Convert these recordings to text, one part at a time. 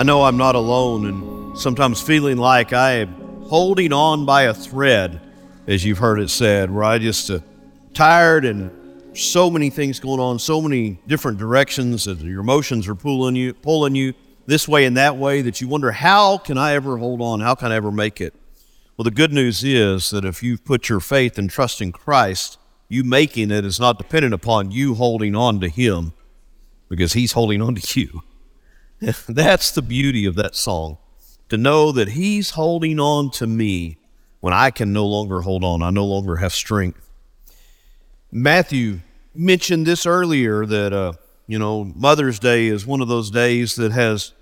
I know I'm not alone and sometimes feeling like I am holding on by a thread, as you've heard it said, where I just uh, tired and so many things going on, so many different directions that your emotions are pulling you, pulling you this way and that way that you wonder, how can I ever hold on? How can I ever make it? Well, the good news is that if you've put your faith and trust in Christ, you making it is not dependent upon you holding on to Him because He's holding on to you. That's the beauty of that song to know that He's holding on to me when I can no longer hold on. I no longer have strength. Matthew mentioned this earlier that, uh, you know, Mother's Day is one of those days that has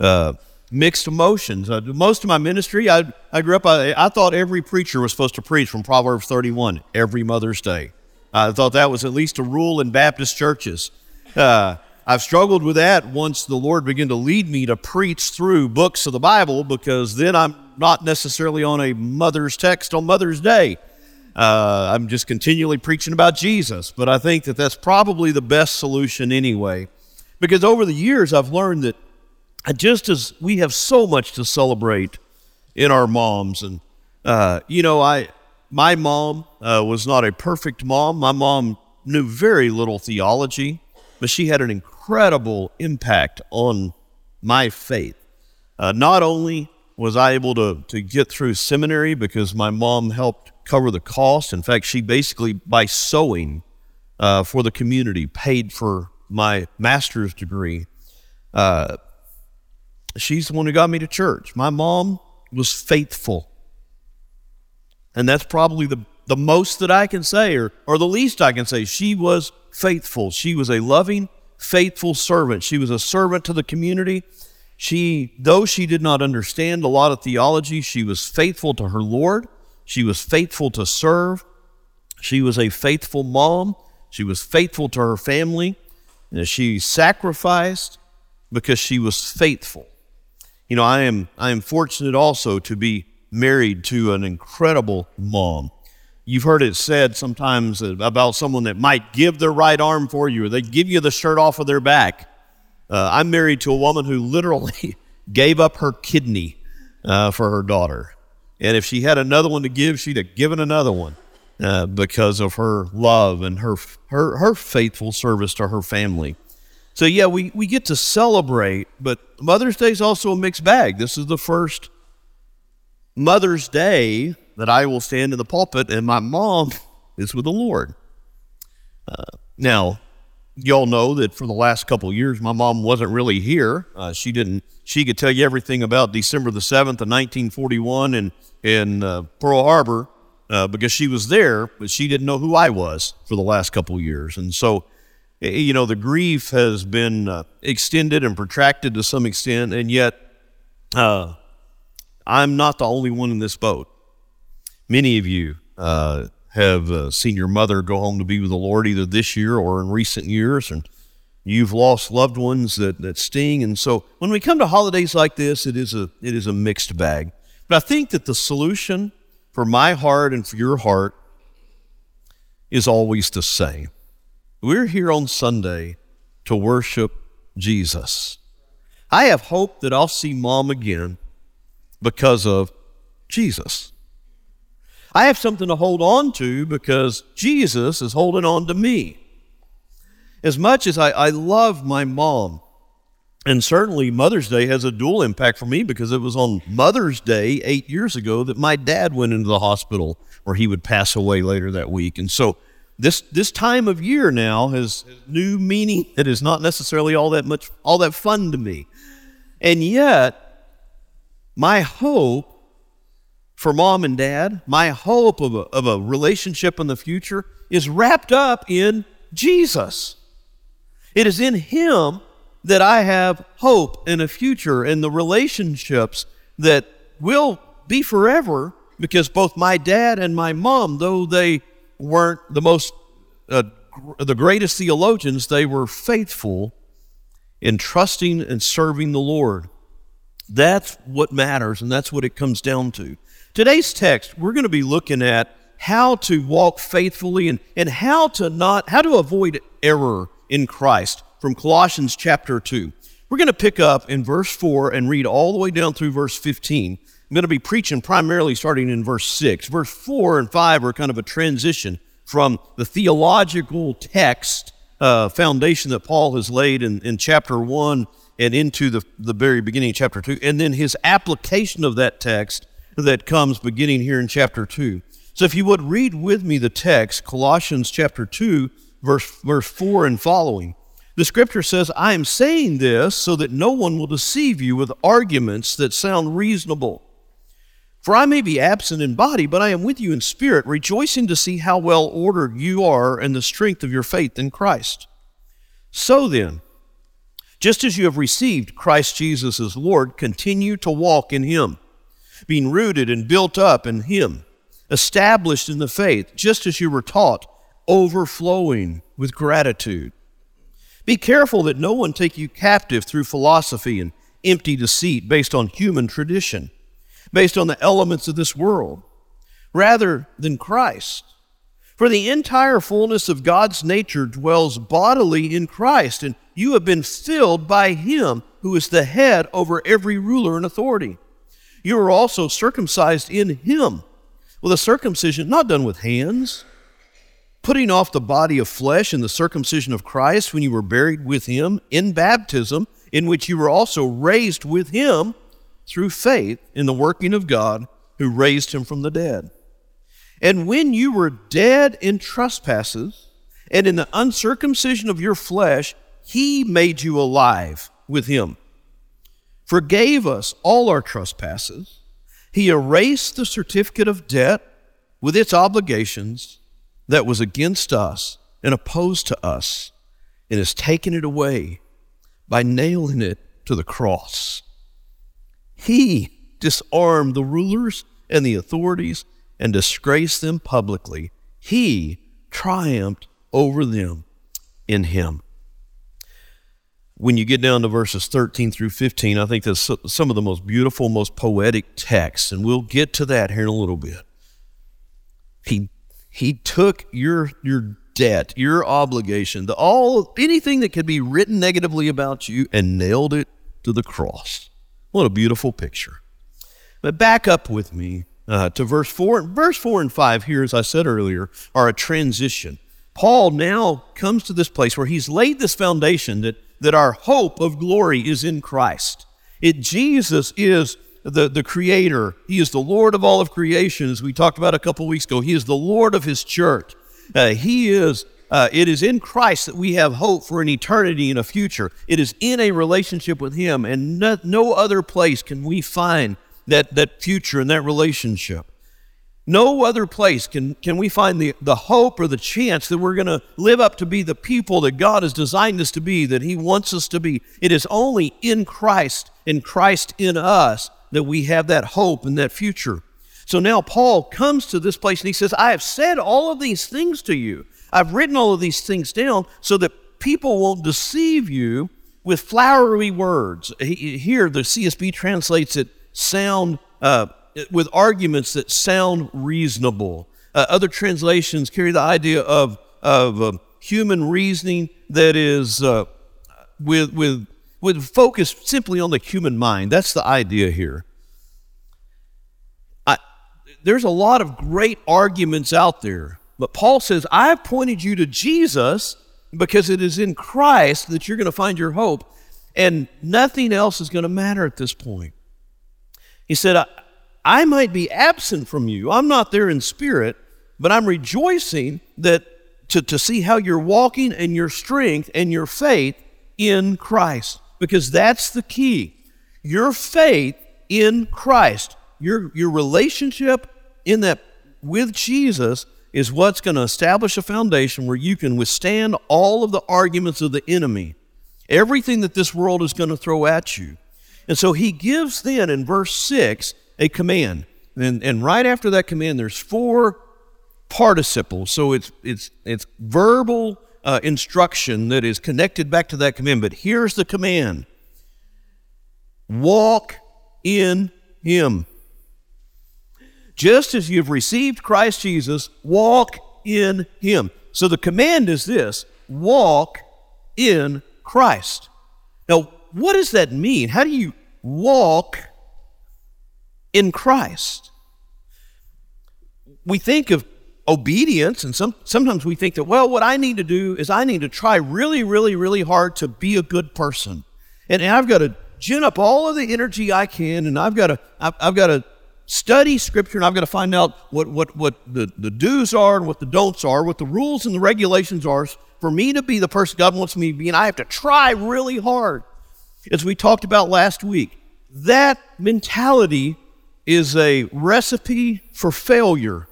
uh, mixed emotions. Uh, most of my ministry, I, I grew up, I, I thought every preacher was supposed to preach from Proverbs 31 every Mother's Day. I thought that was at least a rule in Baptist churches. Uh, I've struggled with that once the Lord began to lead me to preach through books of the Bible because then I'm not necessarily on a mother's text on Mother's Day. Uh, I'm just continually preaching about Jesus, but I think that that's probably the best solution anyway. Because over the years, I've learned that just as we have so much to celebrate in our moms, and uh, you know, I my mom uh, was not a perfect mom. My mom knew very little theology, but she had an incredible impact on my faith. Uh, not only was I able to to get through seminary because my mom helped cover the cost. In fact, she basically, by sewing uh, for the community, paid for my master's degree. Uh, she's the one who got me to church. My mom was faithful. And that's probably the, the most that I can say, or, or the least I can say. She was faithful. She was a loving, faithful servant. She was a servant to the community. She, though she did not understand a lot of theology, she was faithful to her Lord. She was faithful to serve. She was a faithful mom. She was faithful to her family. And she sacrificed because she was faithful. You know, I am I am fortunate also to be married to an incredible mom. You've heard it said sometimes about someone that might give their right arm for you, or they give you the shirt off of their back. Uh, I'm married to a woman who literally gave up her kidney uh, for her daughter. And if she had another one to give, she'd have given another one uh, because of her love and her, her, her faithful service to her family. So, yeah, we, we get to celebrate, but Mother's Day is also a mixed bag. This is the first Mother's Day that I will stand in the pulpit, and my mom is with the Lord. Uh, now, y'all know that for the last couple years, my mom wasn't really here. Uh, she didn't. She could tell you everything about December the seventh of 1941 and in uh, Pearl Harbor uh, because she was there, but she didn't know who I was for the last couple years. And so, you know, the grief has been uh, extended and protracted to some extent, and yet uh, I'm not the only one in this boat. Many of you uh, have uh, seen your mother go home to be with the Lord either this year or in recent years, and you've lost loved ones that, that sting. And so, when we come to holidays like this, it is a it is a mixed bag. But I think that the solution for my heart and for your heart is always the same. We're here on Sunday to worship Jesus. I have hope that I'll see mom again because of Jesus. I have something to hold on to because Jesus is holding on to me. As much as I, I love my mom, and certainly Mother's Day has a dual impact for me because it was on Mother's Day eight years ago that my dad went into the hospital where he would pass away later that week. And so this this time of year now has new meaning that is not necessarily all that much all that fun to me. And yet, my hope for mom and dad, my hope of a, of a relationship in the future is wrapped up in Jesus. It is in Him that I have hope in a future and the relationships that will be forever because both my dad and my mom, though they weren't the most, uh, the greatest theologians, they were faithful in trusting and serving the Lord. That's what matters, and that's what it comes down to. Today's text, we're going to be looking at how to walk faithfully and, and how to not, how to avoid error in Christ from Colossians chapter 2. We're going to pick up in verse 4 and read all the way down through verse 15. I'm going to be preaching primarily starting in verse 6. Verse 4 and 5 are kind of a transition from the theological text uh, foundation that Paul has laid in, in chapter 1 and into the, the very beginning of chapter 2, and then his application of that text that comes beginning here in chapter 2. So if you would read with me the text, Colossians chapter 2, verse, verse 4 and following. The scripture says, I am saying this so that no one will deceive you with arguments that sound reasonable. For I may be absent in body, but I am with you in spirit, rejoicing to see how well ordered you are and the strength of your faith in Christ. So then, just as you have received Christ Jesus as Lord, continue to walk in Him, being rooted and built up in Him, established in the faith, just as you were taught, overflowing with gratitude. Be careful that no one take you captive through philosophy and empty deceit based on human tradition, based on the elements of this world, rather than Christ. For the entire fullness of God's nature dwells bodily in Christ, and you have been filled by Him who is the head over every ruler and authority. You are also circumcised in Him, with a circumcision not done with hands, putting off the body of flesh in the circumcision of Christ when you were buried with Him in baptism, in which you were also raised with Him through faith in the working of God who raised Him from the dead. And when you were dead in trespasses and in the uncircumcision of your flesh, he made you alive with him, forgave us all our trespasses. He erased the certificate of debt with its obligations that was against us and opposed to us, and has taken it away by nailing it to the cross. He disarmed the rulers and the authorities and disgraced them publicly, he triumphed over them in him. When you get down to verses 13 through 15, I think that's some of the most beautiful, most poetic texts, and we'll get to that here in a little bit. He, he took your, your debt, your obligation, the, all anything that could be written negatively about you, and nailed it to the cross. What a beautiful picture. But back up with me uh, to verse 4. Verse 4 and 5 here, as I said earlier, are a transition. Paul now comes to this place where he's laid this foundation that, that our hope of glory is in Christ. It, Jesus is the, the creator. He is the Lord of all of creation, as we talked about a couple weeks ago. He is the Lord of his church. Uh, he is uh, it is in Christ that we have hope for an eternity and a future. It is in a relationship with Him, and no, no other place can we find that, that future and that relationship. No other place can, can we find the, the hope or the chance that we're going to live up to be the people that God has designed us to be, that He wants us to be. It is only in Christ, in Christ in us, that we have that hope and that future. So now Paul comes to this place and he says, I have said all of these things to you. I've written all of these things down so that people won't deceive you with flowery words. Here, the CSB translates it sound, uh, with arguments that sound reasonable. Uh, other translations carry the idea of, of uh, human reasoning that is uh, with, with, with focus simply on the human mind. That's the idea here. I, there's a lot of great arguments out there, but Paul says, I've pointed you to Jesus because it is in Christ that you're going to find your hope, and nothing else is going to matter at this point. He said, I, might be absent from you. I'm not there in spirit, but I'm rejoicing that to, to see how you're walking and your strength and your faith in Christ. Because that's the key. Your faith in Christ, your, your relationship in that with Jesus is what's going to establish a foundation where you can withstand all of the arguments of the enemy. Everything that this world is going to throw at you. And so he gives then in verse 6 a command. And, and right after that command, there's four participles. So it's, it's, it's verbal uh, instruction that is connected back to that command. But here's the command walk in him. Just as you've received Christ Jesus, walk in him. So the command is this walk in Christ. Now, what does that mean? How do you walk in Christ? We think of obedience, and some, sometimes we think that, well, what I need to do is I need to try really, really, really hard to be a good person. And, and I've got to gin up all of the energy I can, and I've got to, I've, I've got to study Scripture, and I've got to find out what, what, what the, the do's are and what the don'ts are, what the rules and the regulations are for me to be the person God wants me to be, and I have to try really hard. As we talked about last week, that mentality is a recipe for failure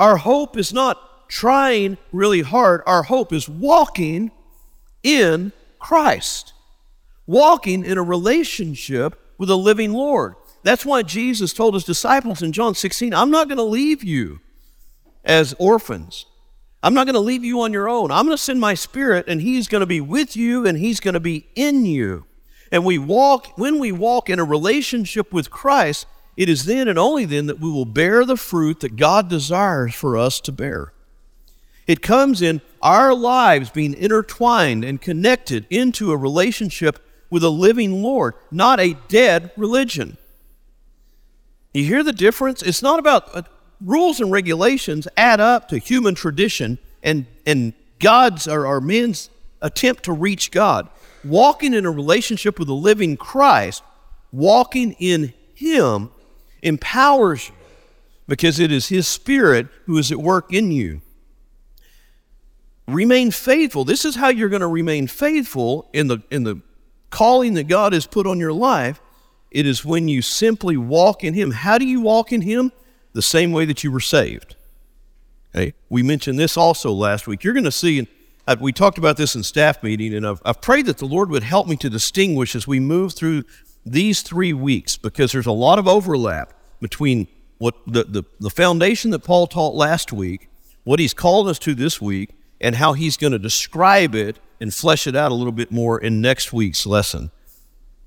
our hope is not trying really hard, our hope is walking in Christ, walking in a relationship with a living Lord. That's why Jesus told his disciples in John 16, I'm not going to leave you as orphans. I'm not going to leave you on your own. I'm going to send my spirit, and he's going to be with you, and he's going to be in you. And we walk, when we walk in a relationship with Christ, it is then and only then that we will bear the fruit that God desires for us to bear. It comes in our lives being intertwined and connected into a relationship with a living Lord, not a dead religion. You hear the difference? It's not about uh, rules and regulations add up to human tradition and, and God's or, or men's attempt to reach God. Walking in a relationship with the living Christ, walking in Him, empowers you because it is His Spirit who is at work in you. Remain faithful. This is how you're going to remain faithful in the, in the calling that God has put on your life. It is when you simply walk in Him. How do you walk in Him? The same way that you were saved. Okay? We mentioned this also last week. You're going to see, we talked about this in staff meeting, and I've, I've prayed that the Lord would help me to distinguish as we move through these three weeks because there's a lot of overlap between what the, the, the foundation that Paul taught last week, what he's called us to this week, and how he's going to describe it and flesh it out a little bit more in next week's lesson.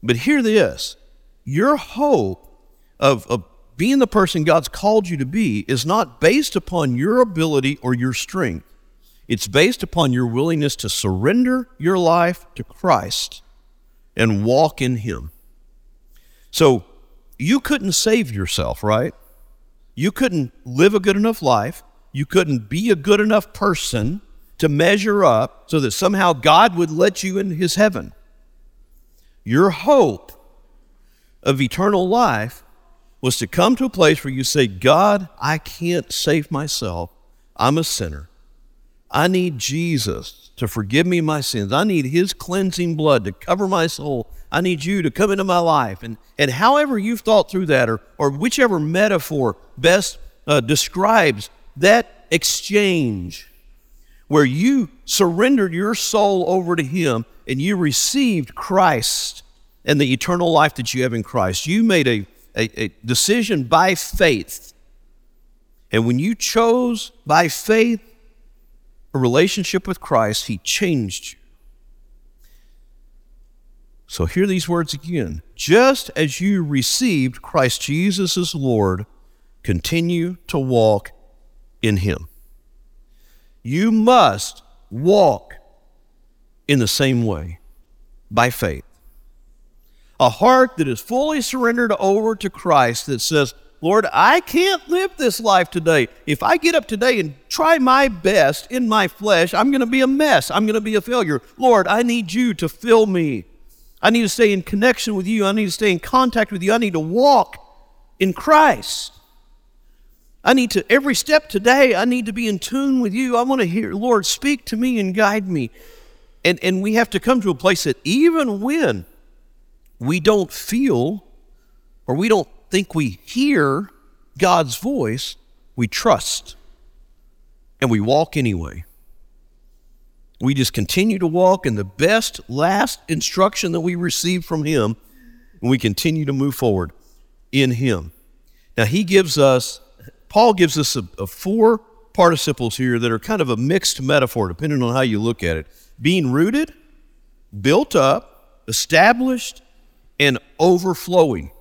But hear this your hope of, of being the person God's called you to be is not based upon your ability or your strength. It's based upon your willingness to surrender your life to Christ and walk in Him. So you couldn't save yourself, right? You couldn't live a good enough life. You couldn't be a good enough person to measure up so that somehow God would let you into his heaven. Your hope of eternal life was to come to a place where you say, God, I can't save myself. I'm a sinner. I need Jesus to forgive me my sins. I need his cleansing blood to cover my soul I need you to come into my life. And, and however you've thought through that, or, or whichever metaphor best uh, describes that exchange where you surrendered your soul over to Him and you received Christ and the eternal life that you have in Christ. You made a, a, a decision by faith. And when you chose by faith a relationship with Christ, He changed you. So hear these words again. Just as you received Christ Jesus as Lord, continue to walk in Him. You must walk in the same way by faith. A heart that is fully surrendered over to Christ that says, Lord, I can't live this life today. If I get up today and try my best in my flesh, I'm going to be a mess. I'm going to be a failure. Lord, I need you to fill me I need to stay in connection with you. I need to stay in contact with you. I need to walk in Christ. I need to, every step today, I need to be in tune with you. I want to hear, Lord, speak to me and guide me. And, and we have to come to a place that even when we don't feel or we don't think we hear God's voice, we trust and we walk anyway. We just continue to walk in the best last instruction that we received from Him, and we continue to move forward in Him. Now, He gives us, Paul gives us a, a four participles here that are kind of a mixed metaphor, depending on how you look at it being rooted, built up, established, and overflowing.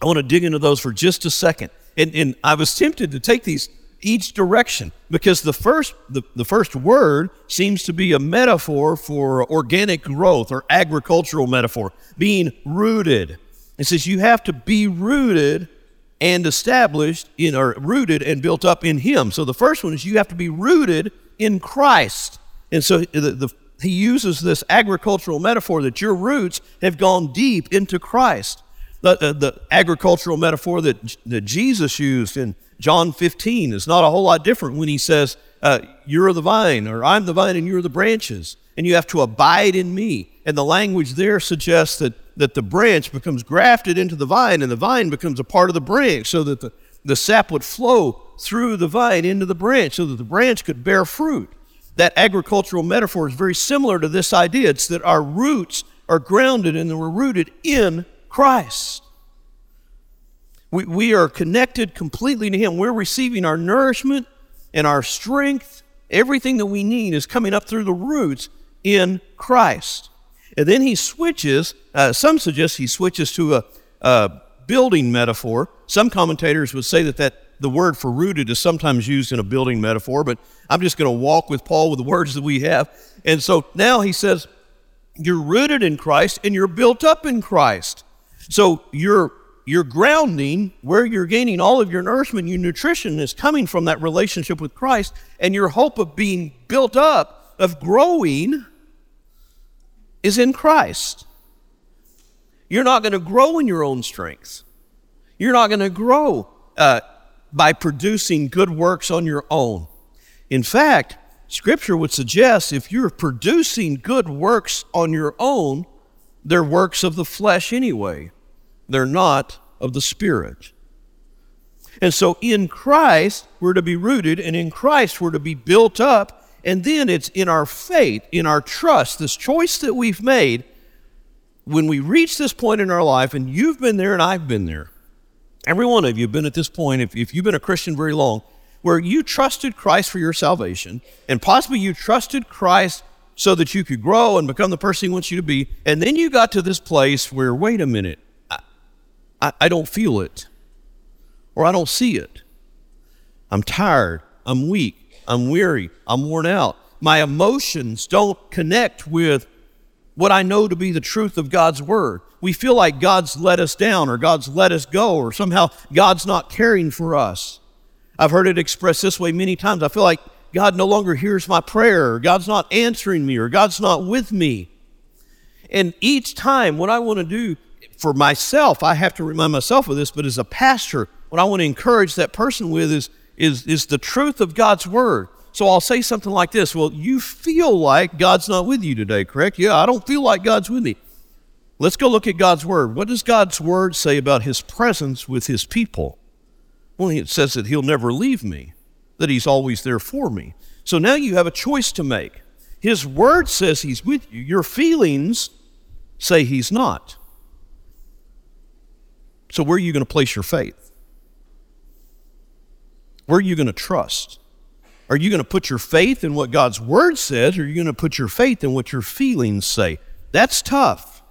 I want to dig into those for just a second. And, and I was tempted to take these each direction because the first the, the first word seems to be a metaphor for organic growth or agricultural metaphor being rooted. It says you have to be rooted and established in or rooted and built up in him. So the first one is you have to be rooted in christ. And so the, the he uses this agricultural metaphor that your roots have gone deep into christ the, the, the agricultural metaphor that, that jesus used in John 15 is not a whole lot different when he says, uh, You're the vine, or I'm the vine and you're the branches, and you have to abide in me. And the language there suggests that, that the branch becomes grafted into the vine, and the vine becomes a part of the branch, so that the, the sap would flow through the vine into the branch, so that the branch could bear fruit. That agricultural metaphor is very similar to this idea. It's that our roots are grounded and we're rooted in Christ. We, we are connected completely to Him. We're receiving our nourishment and our strength. Everything that we need is coming up through the roots in Christ. And then he switches, uh, some suggest he switches to a, a building metaphor. Some commentators would say that, that the word for rooted is sometimes used in a building metaphor, but I'm just going to walk with Paul with the words that we have. And so now he says, You're rooted in Christ and you're built up in Christ. So you're your grounding, where you're gaining all of your nourishment, your nutrition is coming from that relationship with Christ, and your hope of being built up, of growing, is in Christ. You're not going to grow in your own strength. You're not going to grow uh, by producing good works on your own. In fact, Scripture would suggest if you're producing good works on your own, they're works of the flesh anyway. They're not of the Spirit. And so in Christ, we're to be rooted, and in Christ, we're to be built up. And then it's in our faith, in our trust, this choice that we've made. When we reach this point in our life, and you've been there and I've been there, every one of you have been at this point, if, if you've been a Christian very long, where you trusted Christ for your salvation, and possibly you trusted Christ so that you could grow and become the person He wants you to be, and then you got to this place where, wait a minute, I, I don't feel it or I don't see it. I'm tired. I'm weak. I'm weary. I'm worn out. My emotions don't connect with what I know to be the truth of God's Word. We feel like God's let us down or God's let us go or somehow God's not caring for us. I've heard it expressed this way many times. I feel like God no longer hears my prayer or God's not answering me or God's not with me. And each time, what I want to do for myself, I have to remind myself of this, but as a pastor, what I want to encourage that person with is, is, is the truth of God's word. So I'll say something like this Well, you feel like God's not with you today, correct? Yeah, I don't feel like God's with me. Let's go look at God's word. What does God's word say about his presence with his people? Well, it says that he'll never leave me, that he's always there for me. So now you have a choice to make. His word says he's with you, your feelings say he's not. So, where are you going to place your faith? Where are you going to trust? Are you going to put your faith in what God's Word says, or are you going to put your faith in what your feelings say? That's tough.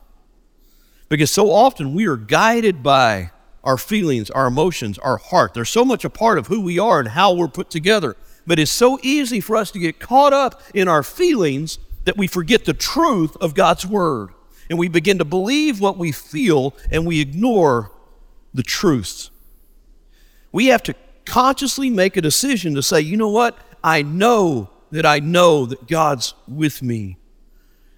Because so often we are guided by our feelings, our emotions, our heart. They're so much a part of who we are and how we're put together. But it's so easy for us to get caught up in our feelings that we forget the truth of God's Word. And we begin to believe what we feel and we ignore the truth. We have to consciously make a decision to say, you know what? I know that I know that God's with me.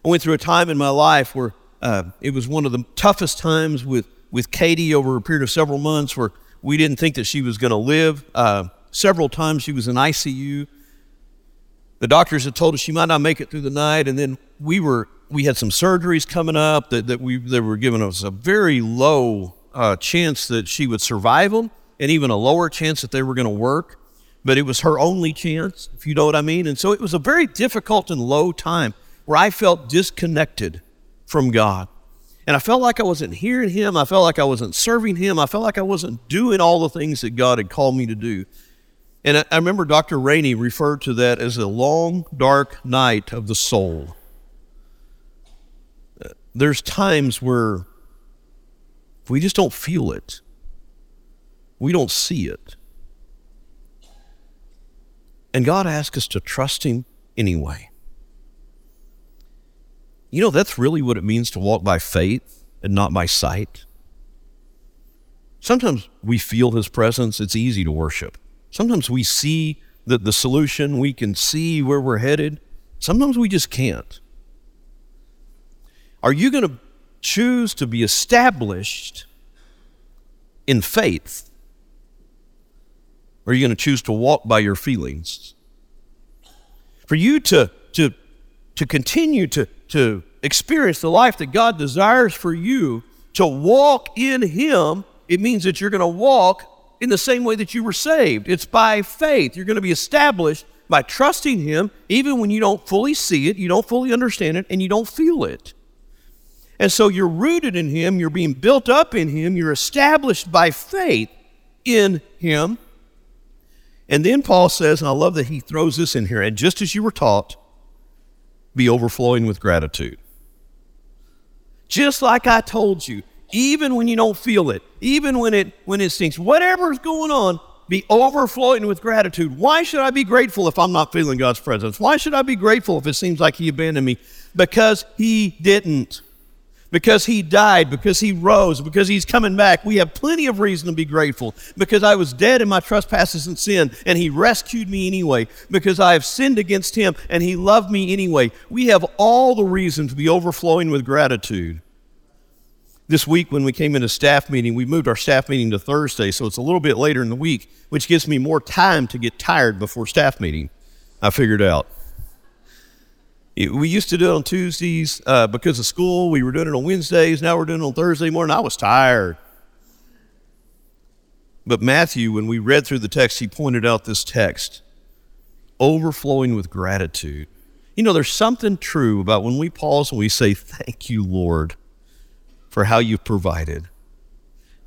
I went through a time in my life where uh, it was one of the toughest times with, with Katie over a period of several months where we didn't think that she was going to live. Uh, several times she was in ICU. The doctors had told us she might not make it through the night, and then we were we had some surgeries coming up that, that we they were giving us a very low uh, chance that she would survive them and even a lower chance that they were going to work. But it was her only chance, if you know what I mean. And so it was a very difficult and low time where I felt disconnected from God. And I felt like I wasn't hearing Him. I felt like I wasn't serving Him. I felt like I wasn't doing all the things that God had called me to do. And I, I remember Dr. Rainey referred to that as a long, dark night of the soul. There's times where we just don't feel it. We don't see it. And God asks us to trust Him anyway. You know, that's really what it means to walk by faith and not by sight. Sometimes we feel His presence, it's easy to worship. Sometimes we see the, the solution, we can see where we're headed. Sometimes we just can't. Are you going to choose to be established in faith? Or are you going to choose to walk by your feelings? For you to, to, to continue to, to experience the life that God desires for you, to walk in Him, it means that you're going to walk in the same way that you were saved. It's by faith. You're going to be established by trusting Him, even when you don't fully see it, you don't fully understand it, and you don't feel it. And so you're rooted in Him, you're being built up in Him, you're established by faith in Him. And then Paul says, and I love that he throws this in here, and just as you were taught, be overflowing with gratitude. Just like I told you, even when you don't feel it, even when it when it stinks, whatever's going on, be overflowing with gratitude. Why should I be grateful if I'm not feeling God's presence? Why should I be grateful if it seems like He abandoned me? Because He didn't. Because He died, because He rose, because He's coming back. We have plenty of reason to be grateful. Because I was dead in my trespasses and sin, and He rescued me anyway. Because I have sinned against Him, and He loved me anyway. We have all the reason to be overflowing with gratitude this week when we came into staff meeting, we moved our staff meeting to Thursday, so it's a little bit later in the week, which gives me more time to get tired before staff meeting. I figured out. We used to do it on Tuesdays uh, because of school. We were doing it on Wednesdays. Now we're doing it on Thursday morning. I was tired. But Matthew, when we read through the text, he pointed out this text overflowing with gratitude. You know, there's something true about when we pause and we say, Thank you, Lord for how you've provided.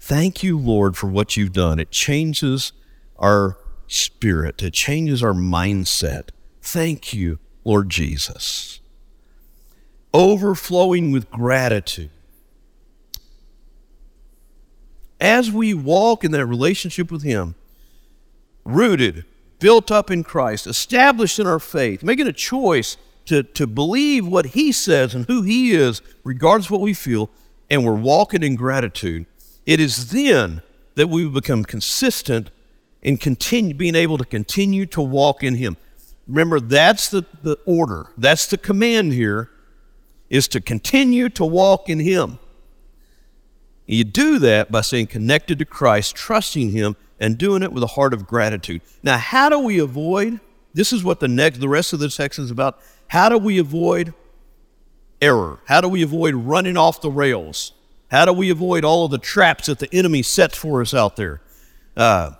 Thank you, Lord, for what you've done. It changes our spirit, it changes our mindset. Thank you, Lord Jesus. Overflowing with gratitude. As we walk in that relationship with Him, rooted, built up in Christ, established in our faith, making a choice to, to believe what He says and who He is, regardless of what we feel, and we're walking in gratitude, it is then that we become consistent in continue, being able to continue to walk in Him. Remember, that's the, the order, that's the command here, is to continue to walk in Him. You do that by staying connected to Christ, trusting Him, and doing it with a heart of gratitude. Now, how do we avoid? This is what the next, the rest of the section is about. How do we avoid error? How do we avoid running off the rails? How do we avoid all of the traps that the enemy sets for us out there? Uh,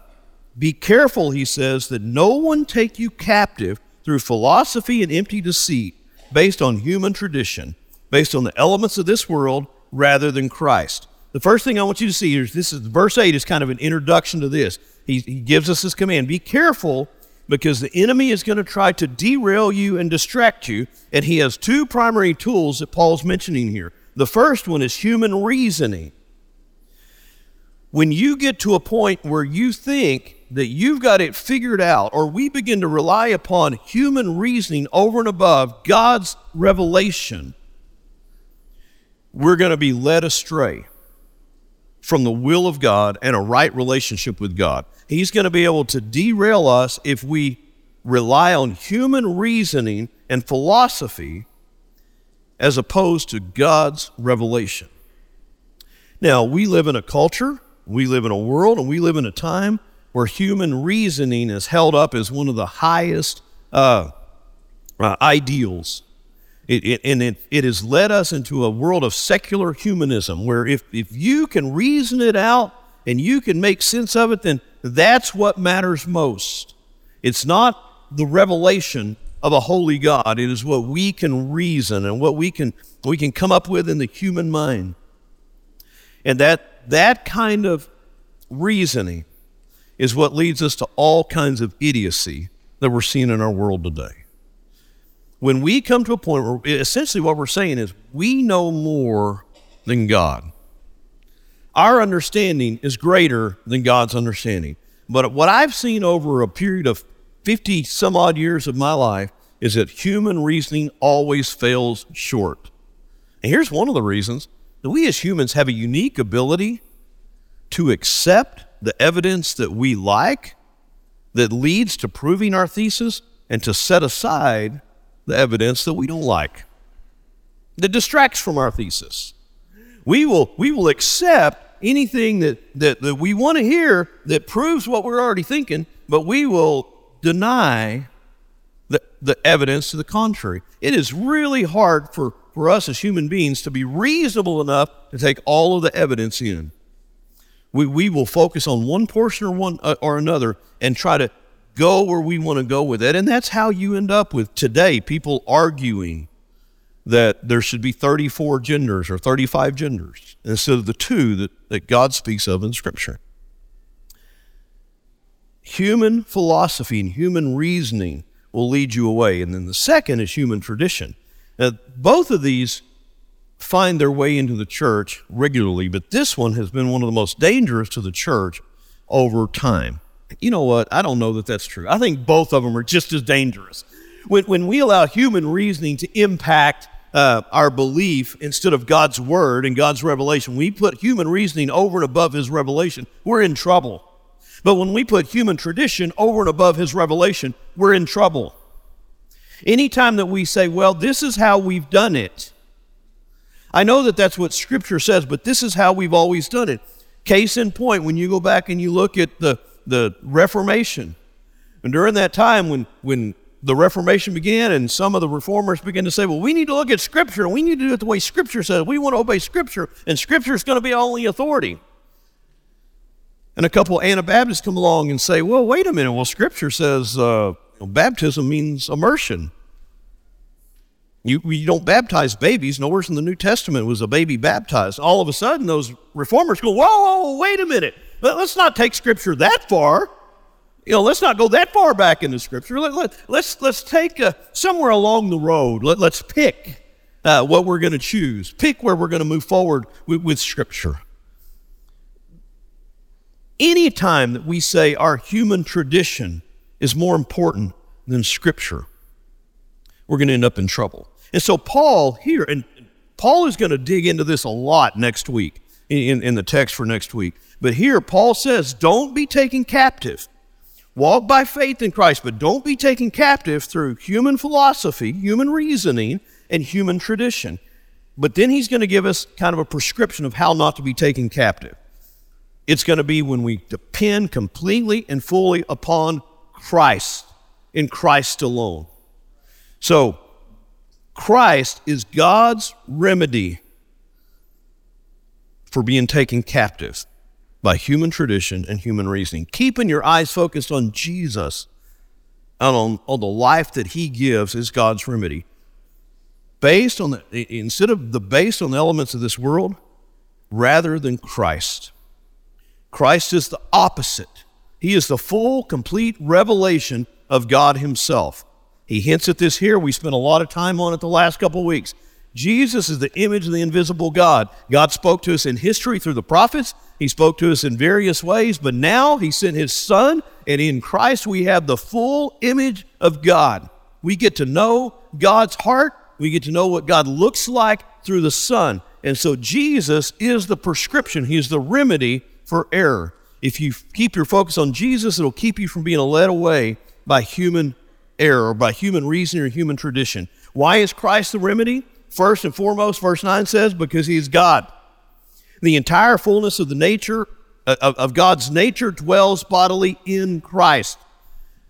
be careful, he says, that no one take you captive through philosophy and empty deceit based on human tradition, based on the elements of this world rather than Christ. The first thing I want you to see is this is verse 8 is kind of an introduction to this. He, he gives us this command Be careful because the enemy is going to try to derail you and distract you. And he has two primary tools that Paul's mentioning here. The first one is human reasoning. When you get to a point where you think that you've got it figured out, or we begin to rely upon human reasoning over and above God's revelation, we're going to be led astray from the will of God and a right relationship with God. He's going to be able to derail us if we rely on human reasoning and philosophy as opposed to God's revelation. Now, we live in a culture, we live in a world, and we live in a time where human reasoning is held up as one of the highest uh, uh, ideals it, it, and it, it has led us into a world of secular humanism where if, if you can reason it out and you can make sense of it, then that's what matters most. It's not the revelation of a holy God. It is what we can reason and what we can, we can come up with in the human mind. And that, that kind of reasoning is what leads us to all kinds of idiocy that we're seeing in our world today when we come to a point where essentially what we're saying is we know more than God. Our understanding is greater than God's understanding. But what I've seen over a period of 50 some odd years of my life is that human reasoning always fails short. And here's one of the reasons that we as humans have a unique ability to accept the evidence that we like that leads to proving our thesis and to set aside the evidence that we don't like that distracts from our thesis. We will, we will accept anything that, that, that we want to hear that proves what we're already thinking, but we will deny the, the evidence to the contrary. It is really hard for, for us as human beings to be reasonable enough to take all of the evidence in. We, we will focus on one portion or one uh, or another and try to go where we want to go with it. And that's how you end up with today people arguing that there should be 34 genders or 35 genders instead of the two that, that God speaks of in Scripture. Human philosophy and human reasoning will lead you away. And then the second is human tradition. Now, both of these find their way into the church regularly, but this one has been one of the most dangerous to the church over time. You know what? I don't know that that's true. I think both of them are just as dangerous. When, when we allow human reasoning to impact uh, our belief instead of God's word and God's revelation, we put human reasoning over and above His revelation, we're in trouble. But when we put human tradition over and above His revelation, we're in trouble. Anytime that we say, well, this is how we've done it, I know that that's what Scripture says, but this is how we've always done it. Case in point, when you go back and you look at the, the Reformation, and during that time when, when the Reformation began, and some of the reformers began to say, well, we need to look at Scripture, and we need to do it the way Scripture says. We want to obey Scripture, and Scripture is going to be only authority. And a couple of Anabaptists come along and say, well, wait a minute. Well, Scripture says uh, baptism means immersion. You, you don't baptize babies. Nowhere in the New Testament was a baby baptized. All of a sudden, those reformers go, whoa, whoa, wait a minute. Let's not take Scripture that far. You know, let's not go that far back in the Scripture. Let, let, let's, let's take a, somewhere along the road. Let, let's pick uh, what we're going to choose. Pick where we're going to move forward with, with Scripture. Anytime that we say our human tradition is more important than Scripture, we're going to end up in trouble. And so, Paul here, and Paul is going to dig into this a lot next week in, in the text for next week. But here, Paul says, don't be taken captive Walk by faith in Christ, but don't be taken captive through human philosophy, human reasoning, and human tradition. But then he's going to give us kind of a prescription of how not to be taken captive. It's going to be when we depend completely and fully upon Christ, in Christ alone. So, Christ is God's remedy for being taken captive by human tradition and human reasoning. Keeping your eyes focused on Jesus and on, on the life that he gives is God's remedy. Based on the, instead of the based on the elements of this world, rather than Christ. Christ is the opposite. He is the full, complete revelation of God Himself. He hints at this here. We spent a lot of time on it the last couple weeks. Jesus is the image of the invisible God. God spoke to us in history through the prophets. He spoke to us in various ways, but now He sent His Son, and in Christ we have the full image of God. We get to know God's heart. We get to know what God looks like through the Son. And so Jesus is the prescription, He is the remedy for error. If you keep your focus on Jesus, it'll keep you from being led away by human error, by human reason or human tradition. Why is Christ the remedy? First and foremost, verse 9 says, because he is God. The entire fullness of the nature, uh, of, of God's nature, dwells bodily in Christ.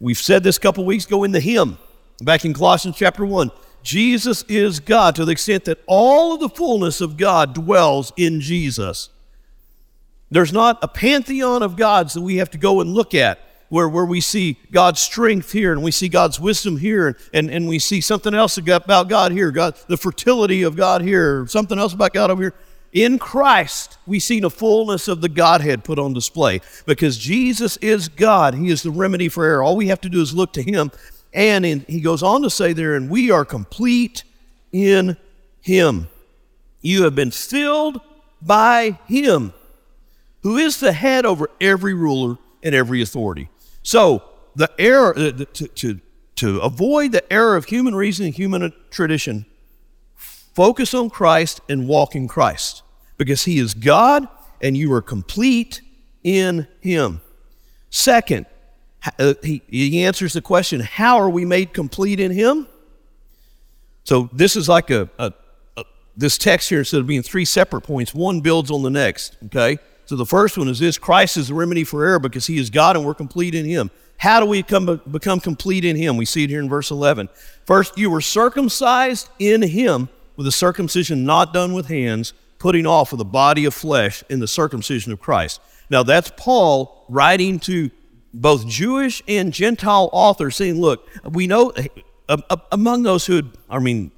We've said this a couple weeks ago in the hymn, back in Colossians chapter 1. Jesus is God to the extent that all of the fullness of God dwells in Jesus. There's not a pantheon of gods that we have to go and look at where, where we see God's strength here and we see God's wisdom here and, and we see something else about God here, God, the fertility of God here, something else about God over here. In Christ, we see the fullness of the Godhead put on display because Jesus is God. He is the remedy for error. All we have to do is look to Him. And in, he goes on to say there, and we are complete in Him. You have been filled by Him, who is the head over every ruler and every authority. So, the error, uh, to, to, to avoid the error of human reason and human tradition, focus on Christ and walk in Christ because He is God and you are complete in Him. Second, uh, he, he answers the question how are we made complete in Him? So this is like a, a, a, this text here, instead of being three separate points, one builds on the next, okay? So the first one is this Christ is the remedy for error because He is God and we're complete in Him. How do we come, become complete in Him? We see it here in verse 11. First, you were circumcised in Him with a circumcision not done with hands, putting off of the body of flesh in the circumcision of Christ. Now, that's Paul writing to both Jewish and Gentile authors saying, look, we know uh, uh, among those who, I mean,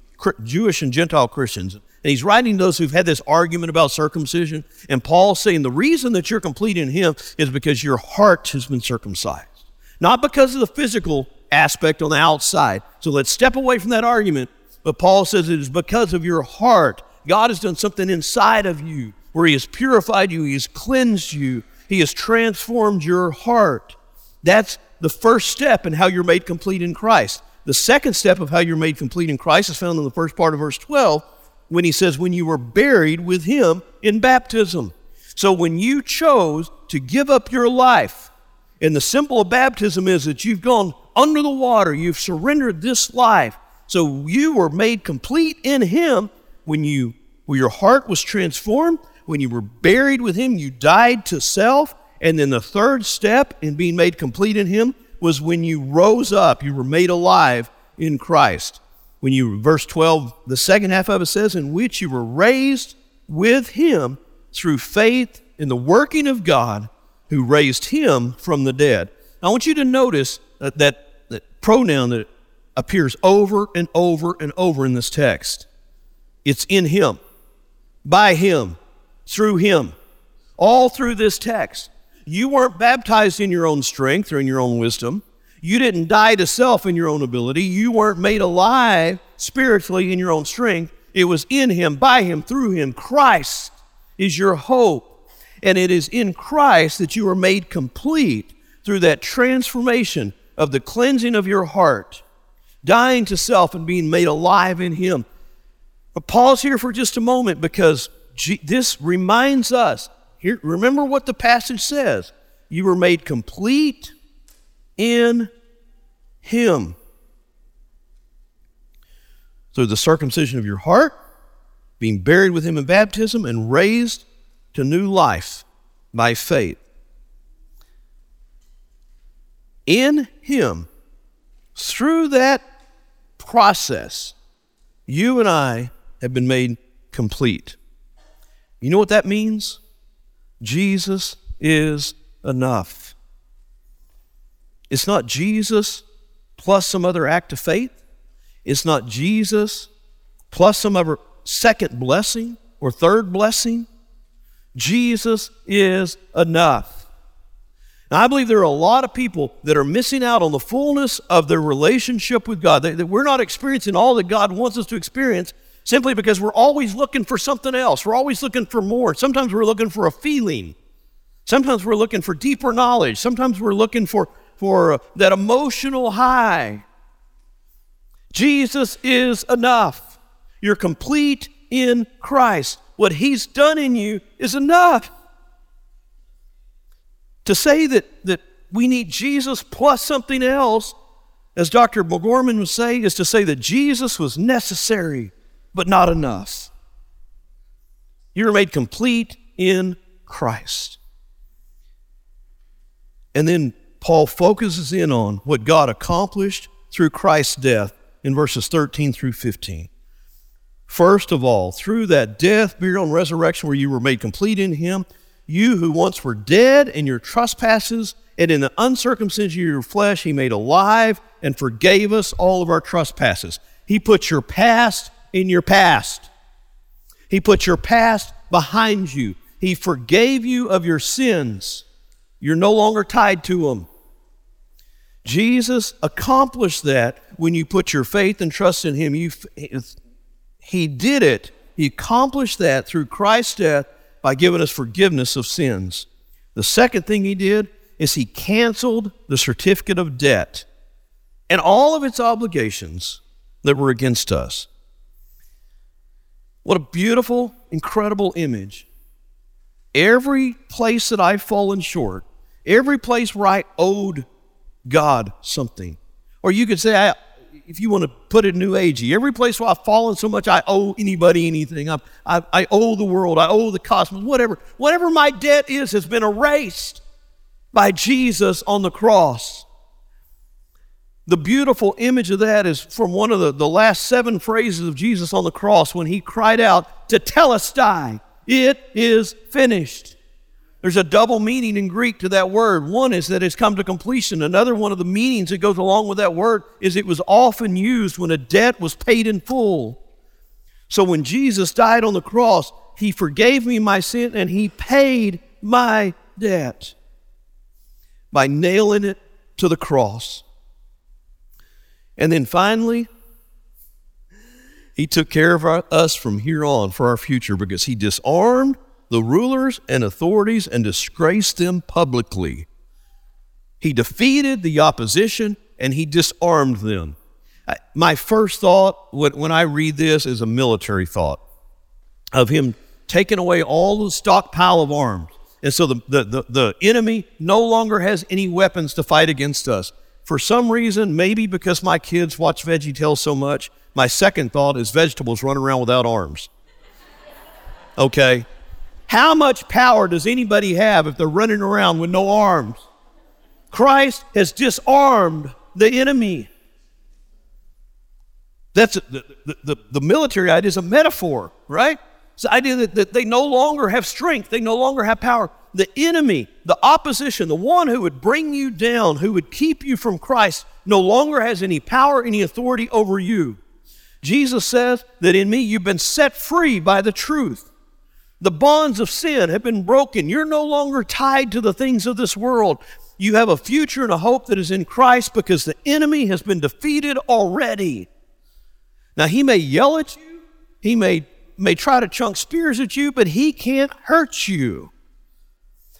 Jewish and Gentile Christians, and he's writing to those who've had this argument about circumcision, and Paul's saying the reason that you're complete in him is because your heart has been circumcised, not because of the physical aspect on the outside. So let's step away from that argument. But Paul says it is because of your heart. God has done something inside of you where he has purified you, he has cleansed you, he has transformed your heart. That's the first step in how you're made complete in Christ. The second step of how you're made complete in Christ is found in the first part of verse 12 when he says, When you were buried with him in baptism. So when you chose to give up your life, and the symbol of baptism is that you've gone under the water, you've surrendered this life. So you were made complete in him when you when your heart was transformed, when you were buried with him, you died to self, and then the third step in being made complete in Him was when you rose up, you were made alive in Christ. When you, verse 12, the second half of it says, in which you were raised with Him through faith in the working of God who raised Him from the dead. I want you to notice that, that, that pronoun that appears over and over and over in this text. It's in Him, by Him, through Him, all through this text. You weren't baptized in your own strength or in your own wisdom. You didn't die to self in your own ability. You weren't made alive spiritually in your own strength. It was in Him, by Him, through Him. Christ is your hope. And it is in Christ that you are made complete through that transformation of the cleansing of your heart, dying to self and being made alive in Him. But pause here for just a moment because this reminds us here, remember what the passage says. You were made complete in Him. Through the circumcision of your heart, being buried with Him in baptism, and raised to new life by faith. In Him, through that process, you and I have been made complete. You know what that means? Jesus is enough. It's not Jesus plus some other act of faith. It's not Jesus plus some other second blessing or third blessing. Jesus is enough. Now, I believe there are a lot of people that are missing out on the fullness of their relationship with God, that, we're not experiencing all that God wants us to experience simply because we're always looking for something else. We're always looking for more. Sometimes we're looking for a feeling. Sometimes we're looking for deeper knowledge. Sometimes we're looking for, for that emotional high. Jesus is enough. You're complete in Christ. What He's done in you is enough. To say that, that we need Jesus plus something else, as Dr. McGorman would say, is to say that Jesus was necessary but not enough. You're made complete in Christ. And then Paul focuses in on what God accomplished through Christ's death in verses 13 through 15. First of all, through that death, burial, and resurrection where you were made complete in Him, you who once were dead in your trespasses and in the uncircumcision of your flesh, He made alive and forgave us all of our trespasses. He put your past in your past. He put your past behind you. He forgave you of your sins. You're no longer tied to them. Jesus accomplished that when you put your faith and trust in Him. You, he did it. He accomplished that through Christ's death by giving us forgiveness of sins. The second thing He did is he canceled the certificate of debt and all of its obligations that were against us. What a beautiful, incredible image. Every place that I've fallen short, every place where I owed God something, or you could say, if you want to put it new agey, every place where I've fallen so much I owe anybody anything. I, I, I owe the world, I owe the cosmos, whatever. Whatever my debt is has been erased by Jesus on the cross. The beautiful image of that is from one of the, the last seven phrases of Jesus on the cross when he cried out, Tetelestai, it is finished. There's a double meaning in Greek to that word. One is that it's come to completion. Another one of the meanings that goes along with that word is it was often used when a debt was paid in full. So when Jesus died on the cross, he forgave me my sin and he paid my debt by nailing it to the cross. And then finally, he took care of our, us from here on for our future because he disarmed the rulers and authorities and disgraced them publicly. He defeated the opposition and he disarmed them. My first thought when I read this is a military thought of him taking away all the stockpile of arms. And so the, the, the, the enemy no longer has any weapons to fight against us. For some reason, maybe because my kids watch Veggie Tales so much, my second thought is vegetables run around without arms. Okay? How much power does anybody have if they're running around with no arms? Christ has disarmed the enemy. That's the, the, the, the military idea is a metaphor, right? It's the idea that, that they no longer have strength, they no longer have power. The enemy, the opposition, the one who would bring you down, who would keep you from Christ, no longer has any power, any authority over you. Jesus says that in me you've been set free by the truth. The bonds of sin have been broken. You're no longer tied to the things of this world. You have a future and a hope that is in Christ because the enemy has been defeated already. Now, he may yell at you, he may, may try to chunk spears at you, but he can't hurt you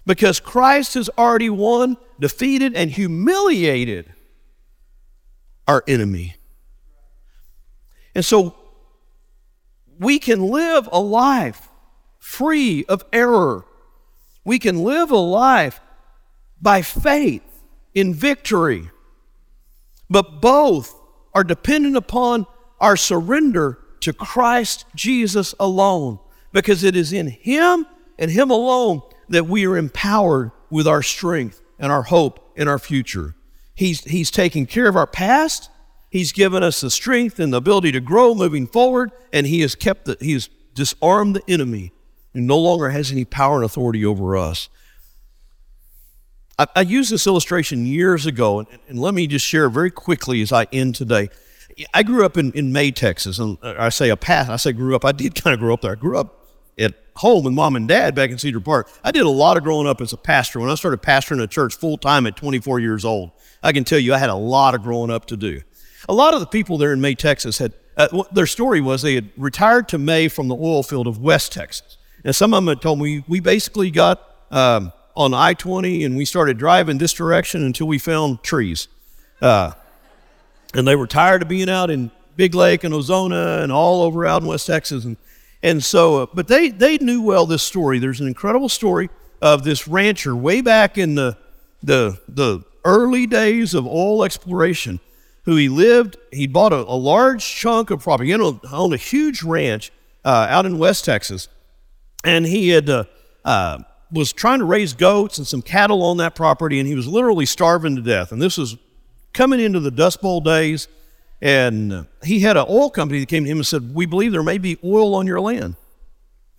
because Christ has already won, defeated, and humiliated our enemy. And so we can live a life free of error. We can live a life by faith in victory. But both are dependent upon our surrender to Christ Jesus alone, because it is in Him and Him alone that we are empowered with our strength and our hope in our future. He's, he's taking care of our past. He's given us the strength and the ability to grow moving forward, and He has kept the, He has disarmed the enemy who no longer has any power and authority over us. I, I used this illustration years ago, and, and, let me just share very quickly as I end today. I grew up in, in May, Texas, and I say a path. I say grew up. I did kind of grow up there. I grew up at home with mom and dad back in Cedar Park. I did a lot of growing up as a pastor. When I started pastoring a church full time at 24 years old, I can tell you I had a lot of growing up to do. A lot of the people there in May, Texas had, uh, their story was they had retired to May from the oil field of West Texas. And some of them had told me we basically got um, on I 20 and we started driving this direction until we found trees. Uh, and they were tired of being out in Big Lake and Ozona and all over out in West Texas. And, and so, uh, but they, they knew well this story. There's an incredible story of this rancher way back in the, the, the early days of oil exploration who he lived, he bought a, a large chunk of property, you know, owned a huge ranch uh, out in West Texas and he had uh, uh, was trying to raise goats and some cattle on that property, and he was literally starving to death. And this was coming into the Dust Bowl days, and he had an oil company that came to him and said, "We believe there may be oil on your land,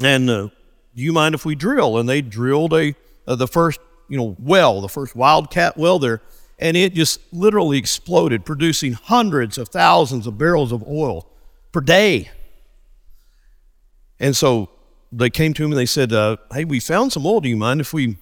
and uh, do you mind if we drill?" And they drilled a uh, the first you know well, the first wildcat well there, and it just literally exploded, producing hundreds of thousands of barrels of oil per day. And so they came to him and they said, uh, Hey, we found some oil. Do you mind if we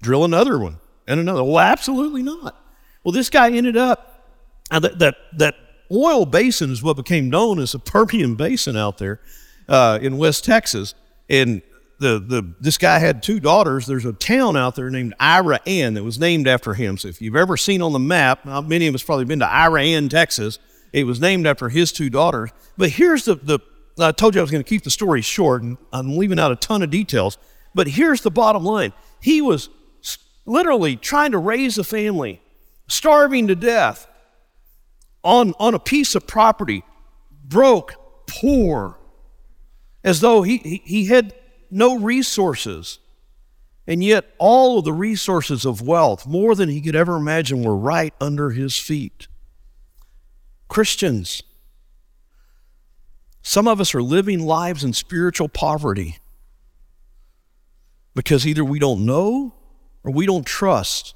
drill another one and another? Well, absolutely not. Well, this guy ended up, uh, that, that, that oil basin is what became known as the Permian Basin out there uh, in West Texas. And the, the this guy had two daughters. There's a town out there named Iraan that was named after him. So if you've ever seen on the map, many of us probably been to Iraan, Texas. It was named after his two daughters. But here's the, the I told you I was going to keep the story short, and I'm leaving out a ton of details. But here's the bottom line he was literally trying to raise a family, starving to death on, on a piece of property, broke, poor, as though he, he, he had no resources. And yet, all of the resources of wealth, more than he could ever imagine, were right under his feet. Christians, some of us are living lives in spiritual poverty because either we don't know or we don't trust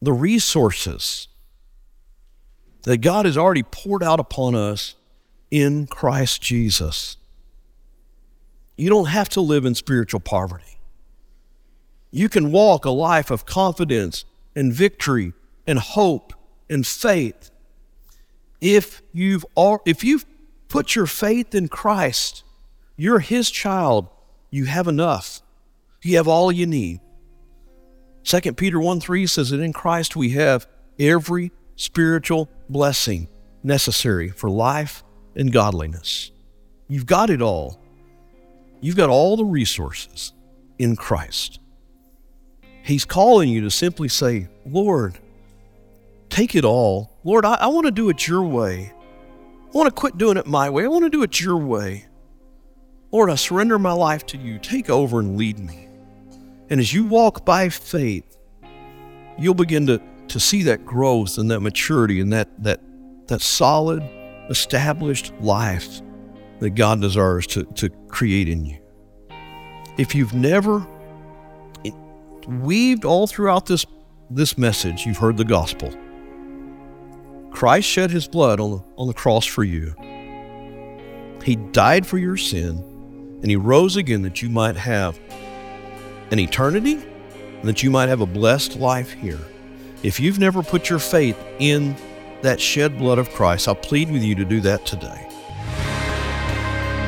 the resources that God has already poured out upon us in Christ Jesus. You don't have to live in spiritual poverty. You can walk a life of confidence and victory and hope and faith if you've if you've put your faith in Christ, you're his child, you have enough. You have all you need. 2 Peter 1 3 says that in Christ we have every spiritual blessing necessary for life and godliness. You've got it all. You've got all the resources in Christ. He's calling you to simply say, Lord, take it all. Lord, I, I want to do it your way. I want to quit doing it my way. I want to do it your way. Lord, I surrender my life to you. Take over and lead me. And as you walk by faith, you'll begin to, to see that growth and that maturity and that, that, that solid, established life that God desires to, to create in you. If you've never weaved all throughout this, this message, you've heard the gospel. Christ shed his blood on the, on the cross for you. He died for your sin, and he rose again that you might have an eternity and that you might have a blessed life here. If you've never put your faith in that shed blood of Christ, I'll plead with you to do that today.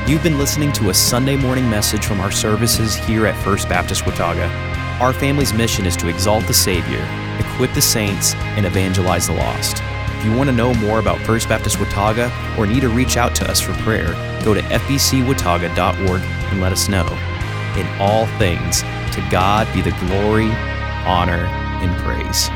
You've been listening to a Sunday morning message from our services here at First Baptist Watauga. Our family's mission is to exalt the Savior, equip the saints, and evangelize the lost. If you want to know more about First Baptist Watauga or need to reach out to us for prayer, go to fbcwatauga.org and let us know. In all things, to God be the glory, honor, and praise.